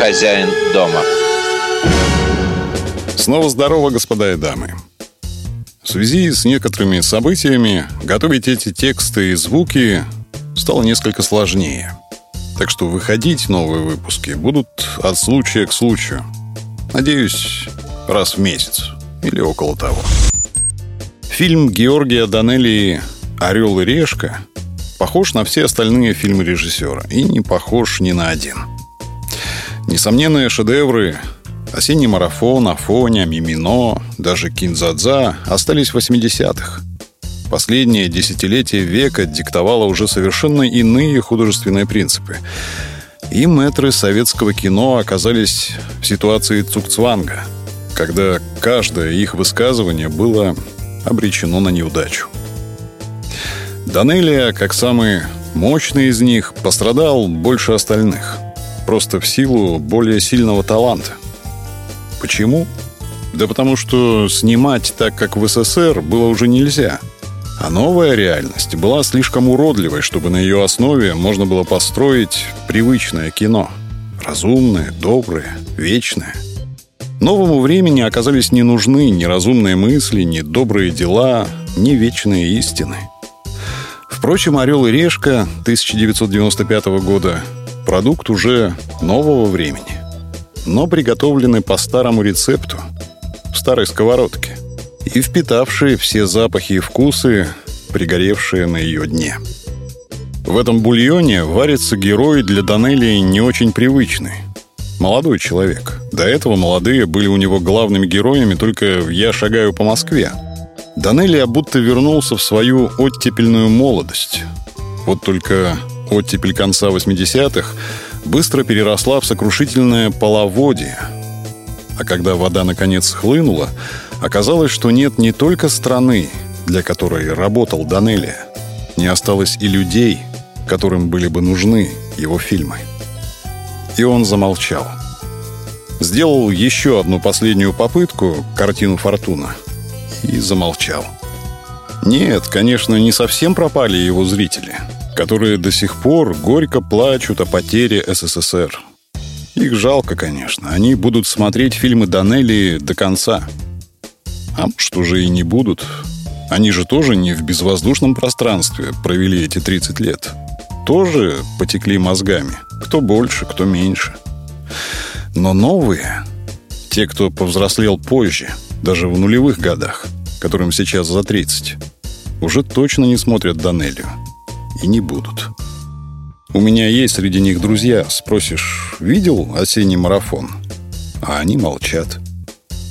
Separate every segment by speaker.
Speaker 1: хозяин дома.
Speaker 2: Снова здорово, господа и дамы. В связи с некоторыми событиями готовить эти тексты и звуки стало несколько сложнее. Так что выходить новые выпуски будут от случая к случаю. Надеюсь, раз в месяц или около того. Фильм Георгия Данелии «Орел и решка» похож на все остальные фильмы режиссера и не похож ни на один. Несомненные шедевры «Осенний марафон», «Афоня», «Мимино», даже «Кинзадза» остались в 80-х. Последнее десятилетие века диктовало уже совершенно иные художественные принципы. И мэтры советского кино оказались в ситуации цукцванга, когда каждое их высказывание было обречено на неудачу. Данелия, как самый мощный из них, пострадал больше остальных. Просто в силу более сильного таланта. Почему? Да потому что снимать так, как в СССР, было уже нельзя. А новая реальность была слишком уродливой, чтобы на ее основе можно было построить привычное кино. Разумное, доброе, вечное. Новому времени оказались не нужны ни разумные мысли, ни добрые дела, ни вечные истины – Впрочем, «Орел и решка» 1995 года – продукт уже нового времени, но приготовленный по старому рецепту, в старой сковородке, и впитавшие все запахи и вкусы, пригоревшие на ее дне. В этом бульоне варится герой для Данелии не очень привычный. Молодой человек. До этого молодые были у него главными героями только «Я шагаю по Москве», Данелия будто вернулся в свою оттепельную молодость. Вот только оттепель конца 80-х быстро переросла в сокрушительное половодье. А когда вода наконец хлынула, оказалось, что нет не только страны, для которой работал Данелия, не осталось и людей, которым были бы нужны его фильмы. И он замолчал. Сделал еще одну последнюю попытку, картину «Фортуна», и замолчал. Нет, конечно, не совсем пропали его зрители, которые до сих пор горько плачут о потере СССР. Их жалко, конечно. Они будут смотреть фильмы Данелли до конца. А что же и не будут. Они же тоже не в безвоздушном пространстве провели эти 30 лет. Тоже потекли мозгами. Кто больше, кто меньше. Но новые, те, кто повзрослел позже – даже в нулевых годах, которым сейчас за 30, уже точно не смотрят Данелию. И не будут. У меня есть среди них друзья. Спросишь, видел осенний марафон? А они молчат.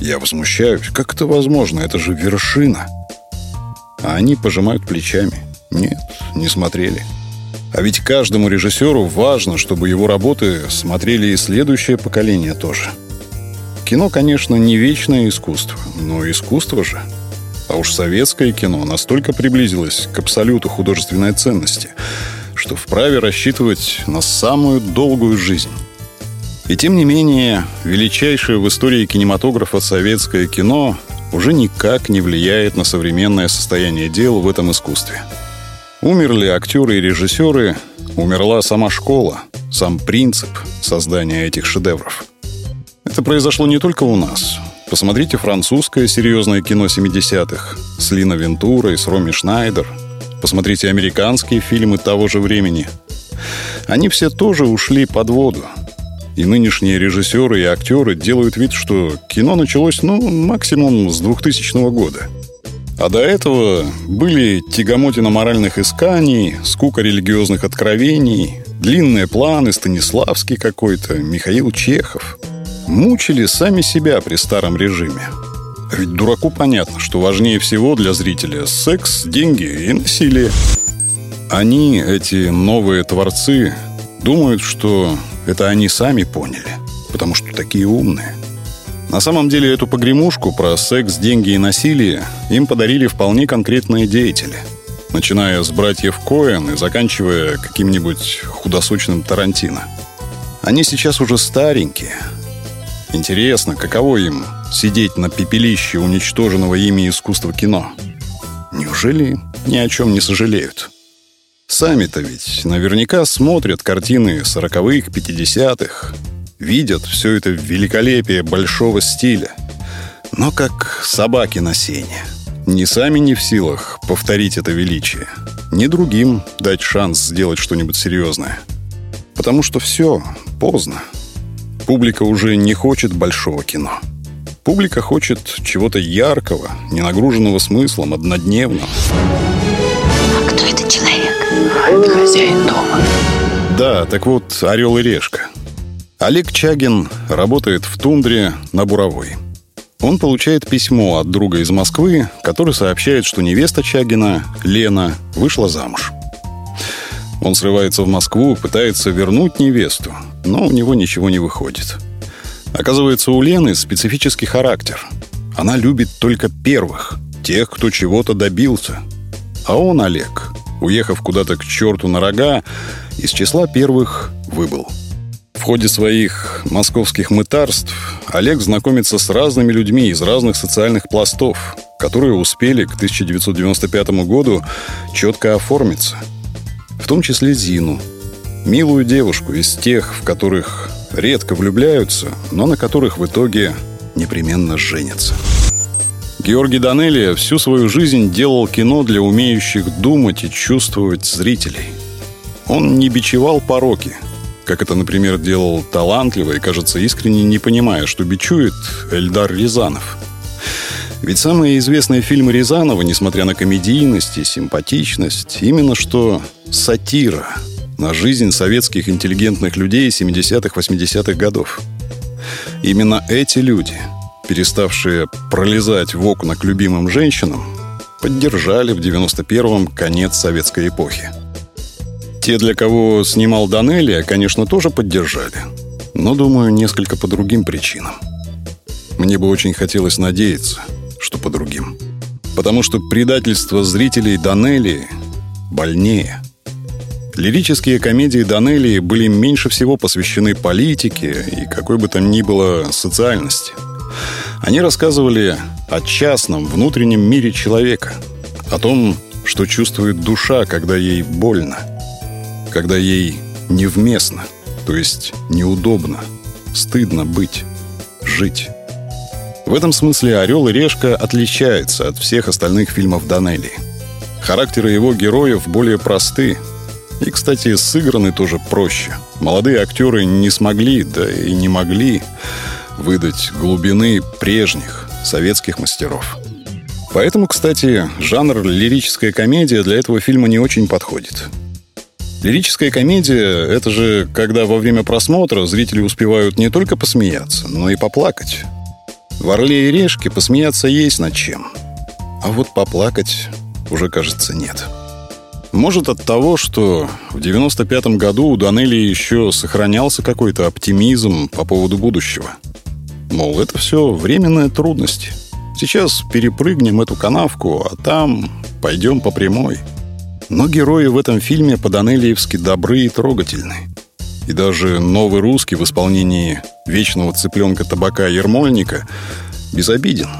Speaker 2: Я возмущаюсь. Как это возможно? Это же вершина. А они пожимают плечами. Нет, не смотрели. А ведь каждому режиссеру важно, чтобы его работы смотрели и следующее поколение тоже – Кино, конечно, не вечное искусство, но искусство же. А уж советское кино настолько приблизилось к абсолюту художественной ценности, что вправе рассчитывать на самую долгую жизнь. И тем не менее, величайшее в истории кинематографа советское кино уже никак не влияет на современное состояние дел в этом искусстве. Умерли актеры и режиссеры, умерла сама школа, сам принцип создания этих шедевров – это произошло не только у нас. Посмотрите французское серьезное кино 70-х с Лино Вентурой, с Роми Шнайдер. Посмотрите американские фильмы того же времени. Они все тоже ушли под воду. И нынешние режиссеры и актеры делают вид, что кино началось, ну, максимум с 2000 года. А до этого были тягомотина моральных исканий, скука религиозных откровений, длинные планы, Станиславский какой-то, Михаил Чехов – мучили сами себя при старом режиме. Ведь дураку понятно, что важнее всего для зрителя секс, деньги и насилие. Они, эти новые творцы, думают, что это они сами поняли, потому что такие умные. На самом деле эту погремушку про секс, деньги и насилие им подарили вполне конкретные деятели. Начиная с братьев Коэн и заканчивая каким-нибудь худосочным Тарантино. Они сейчас уже старенькие, Интересно, каково им сидеть на пепелище уничтоженного ими искусства кино? Неужели ни о чем не сожалеют? Сами-то ведь наверняка смотрят картины сороковых, пятидесятых, видят все это великолепие большого стиля, но как собаки на сене. Ни сами не в силах повторить это величие, ни другим дать шанс сделать что-нибудь серьезное. Потому что все поздно. Публика уже не хочет большого кино. Публика хочет чего-то яркого, не нагруженного смыслом, однодневного.
Speaker 1: А кто этот человек? Это хозяин дома.
Speaker 2: Да, так вот, «Орел и решка». Олег Чагин работает в тундре на Буровой. Он получает письмо от друга из Москвы, который сообщает, что невеста Чагина, Лена, вышла замуж. Он срывается в Москву, пытается вернуть невесту, но у него ничего не выходит. Оказывается, у Лены специфический характер. Она любит только первых, тех, кто чего-то добился. А он, Олег, уехав куда-то к черту на рога, из числа первых выбыл. В ходе своих московских мытарств Олег знакомится с разными людьми из разных социальных пластов, которые успели к 1995 году четко оформиться. В том числе Зину, милую девушку из тех, в которых редко влюбляются, но на которых в итоге непременно женятся. Георгий Данелия всю свою жизнь делал кино для умеющих думать и чувствовать зрителей. Он не бичевал пороки, как это, например, делал талантливо и, кажется, искренне не понимая, что бичует Эльдар Рязанов. Ведь самые известные фильмы Рязанова, несмотря на комедийность и симпатичность, именно что сатира на жизнь советских интеллигентных людей 70-х, 80-х годов. Именно эти люди – переставшие пролезать в окна к любимым женщинам, поддержали в 91-м конец советской эпохи. Те, для кого снимал Данелия, конечно, тоже поддержали, но, думаю, несколько по другим причинам. Мне бы очень хотелось надеяться, что по другим. Потому что предательство зрителей Данелии больнее. Лирические комедии Данелии были меньше всего посвящены политике и какой бы там ни было социальности – они рассказывали о частном внутреннем мире человека, о том, что чувствует душа, когда ей больно, когда ей невместно, то есть неудобно, стыдно быть, жить. В этом смысле «Орел и решка» отличается от всех остальных фильмов Данелли. Характеры его героев более просты. И, кстати, сыграны тоже проще. Молодые актеры не смогли, да и не могли выдать глубины прежних советских мастеров. Поэтому, кстати, жанр лирическая комедия для этого фильма не очень подходит. Лирическая комедия — это же когда во время просмотра зрители успевают не только посмеяться, но и поплакать. В «Орле и решке» посмеяться есть над чем. А вот поплакать уже, кажется, нет. Может от того, что в 95-м году у Данелли еще сохранялся какой-то оптимизм по поводу будущего — Мол, это все временная трудность. Сейчас перепрыгнем эту канавку, а там пойдем по прямой. Но герои в этом фильме по-данелиевски добры и трогательны. И даже новый русский в исполнении вечного цыпленка табака Ермольника безобиден.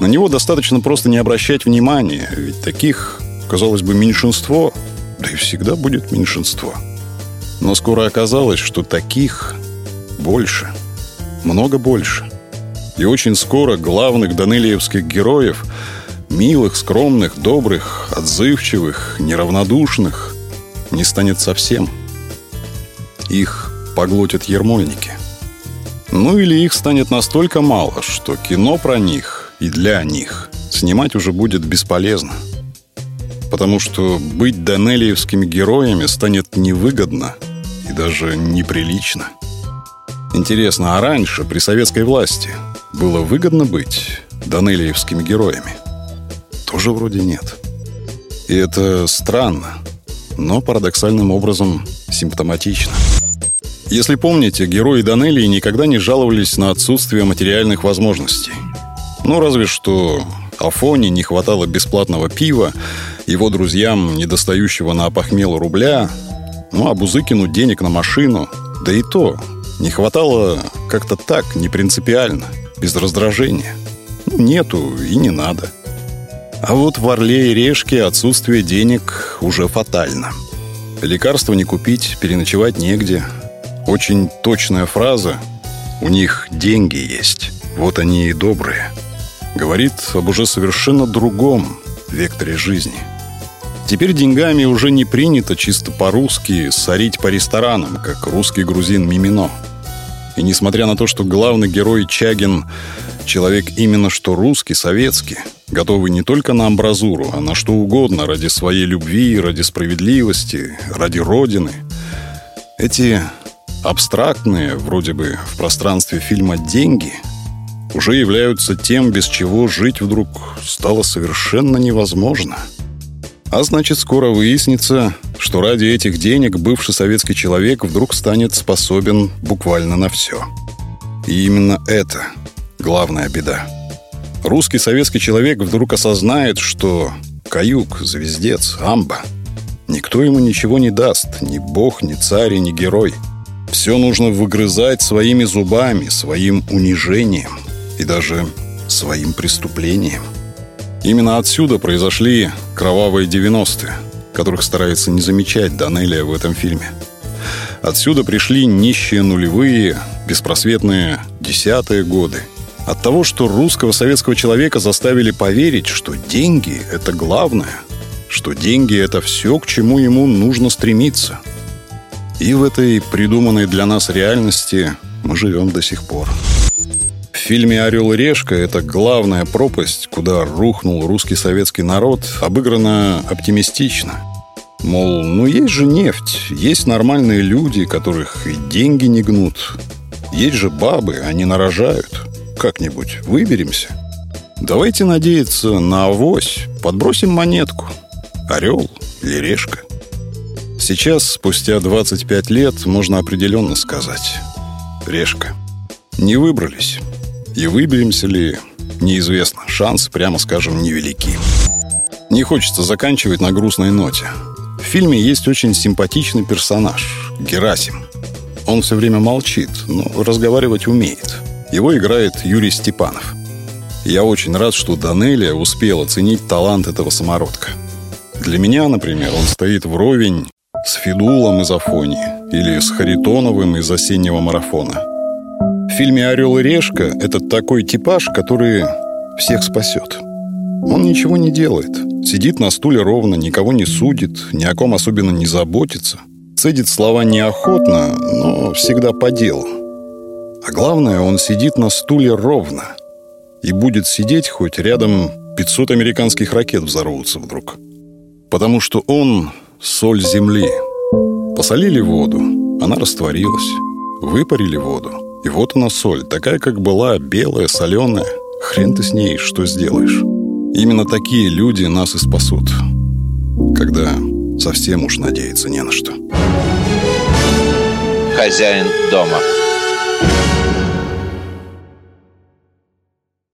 Speaker 2: На него достаточно просто не обращать внимания, ведь таких, казалось бы, меньшинство, да и всегда будет меньшинство. Но скоро оказалось, что таких больше – много больше. И очень скоро главных данелиевских героев, милых, скромных, добрых, отзывчивых, неравнодушных, не станет совсем. Их поглотят ермольники. Ну или их станет настолько мало, что кино про них и для них снимать уже будет бесполезно. Потому что быть данелиевскими героями станет невыгодно и даже неприлично. Интересно, а раньше, при советской власти, было выгодно быть данелиевскими героями? Тоже вроде нет. И это странно, но парадоксальным образом симптоматично. Если помните, герои Данелии никогда не жаловались на отсутствие материальных возможностей. Ну, разве что Афоне не хватало бесплатного пива, его друзьям недостающего на опохмело рубля, ну, а Бузыкину денег на машину, да и то не хватало как-то так, не принципиально, без раздражения. Ну, нету и не надо. А вот в Орле и Решке отсутствие денег уже фатально. Лекарства не купить, переночевать негде. Очень точная фраза «У них деньги есть, вот они и добрые» говорит об уже совершенно другом векторе жизни. Теперь деньгами уже не принято чисто по-русски сорить по ресторанам, как русский грузин Мимино. И несмотря на то, что главный герой Чагин – человек именно что русский, советский, готовый не только на амбразуру, а на что угодно ради своей любви, ради справедливости, ради Родины, эти абстрактные, вроде бы, в пространстве фильма «деньги» уже являются тем, без чего жить вдруг стало совершенно невозможно. А значит, скоро выяснится, что ради этих денег бывший советский человек вдруг станет способен буквально на все. И именно это главная беда. Русский советский человек вдруг осознает, что каюк, звездец, амба – Никто ему ничего не даст, ни бог, ни царь, ни герой. Все нужно выгрызать своими зубами, своим унижением и даже своим преступлением. Именно отсюда произошли кровавые 90-е, которых старается не замечать Данелия в этом фильме. Отсюда пришли нищие нулевые, беспросветные десятые годы. От того, что русского советского человека заставили поверить, что деньги – это главное, что деньги – это все, к чему ему нужно стремиться. И в этой придуманной для нас реальности мы живем до сих пор. В фильме «Орел и решка» это главная пропасть, куда рухнул русский советский народ, обыграна оптимистично. Мол, ну есть же нефть, есть нормальные люди, которых и деньги не гнут. Есть же бабы, они нарожают. Как-нибудь выберемся. Давайте надеяться на авось, подбросим монетку. Орел или решка? Сейчас, спустя 25 лет, можно определенно сказать. Решка. Не выбрались. И выберемся ли, неизвестно. Шансы, прямо скажем, невелики. Не хочется заканчивать на грустной ноте. В фильме есть очень симпатичный персонаж – Герасим. Он все время молчит, но разговаривать умеет. Его играет Юрий Степанов. Я очень рад, что Данелия успел оценить талант этого самородка. Для меня, например, он стоит вровень с Федулом из Афонии или с Харитоновым из осеннего марафона. Фильме «Орел и решка» это такой типаж, который всех спасет. Он ничего не делает. Сидит на стуле ровно, никого не судит, ни о ком особенно не заботится. Цедит слова неохотно, но всегда по делу. А главное, он сидит на стуле ровно. И будет сидеть, хоть рядом 500 американских ракет взорвутся вдруг. Потому что он — соль земли. Посолили воду, она растворилась. Выпарили воду, и вот она соль, такая, как была, белая, соленая. Хрен ты с ней, что сделаешь? Именно такие люди нас и спасут. Когда совсем уж надеяться не на что.
Speaker 3: Хозяин дома.